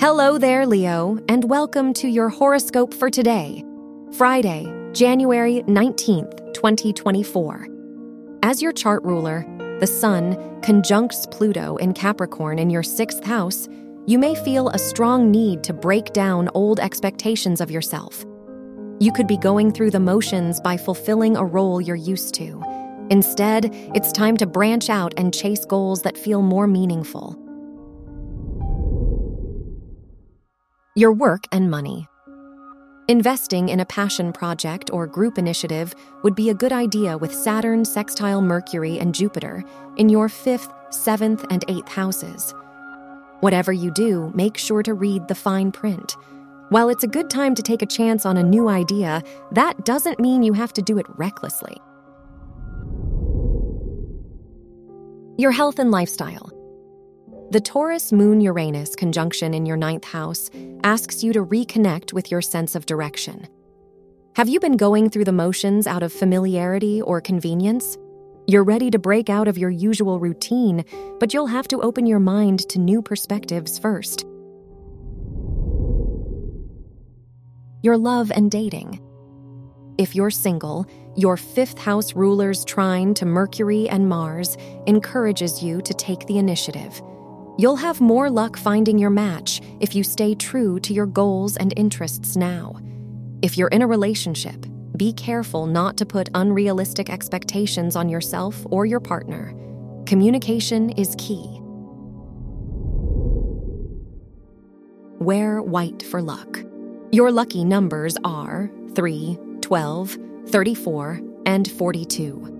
Hello there, Leo, and welcome to your horoscope for today, Friday, January 19th, 2024. As your chart ruler, the Sun conjuncts Pluto in Capricorn in your sixth house, you may feel a strong need to break down old expectations of yourself. You could be going through the motions by fulfilling a role you're used to. Instead, it's time to branch out and chase goals that feel more meaningful. Your work and money. Investing in a passion project or group initiative would be a good idea with Saturn sextile Mercury and Jupiter in your fifth, seventh, and eighth houses. Whatever you do, make sure to read the fine print. While it's a good time to take a chance on a new idea, that doesn't mean you have to do it recklessly. Your health and lifestyle. The Taurus Moon Uranus conjunction in your ninth house asks you to reconnect with your sense of direction. Have you been going through the motions out of familiarity or convenience? You're ready to break out of your usual routine, but you'll have to open your mind to new perspectives first. Your love and dating. If you're single, your fifth house ruler's trine to Mercury and Mars encourages you to take the initiative. You'll have more luck finding your match if you stay true to your goals and interests now. If you're in a relationship, be careful not to put unrealistic expectations on yourself or your partner. Communication is key. Wear white for luck. Your lucky numbers are 3, 12, 34, and 42.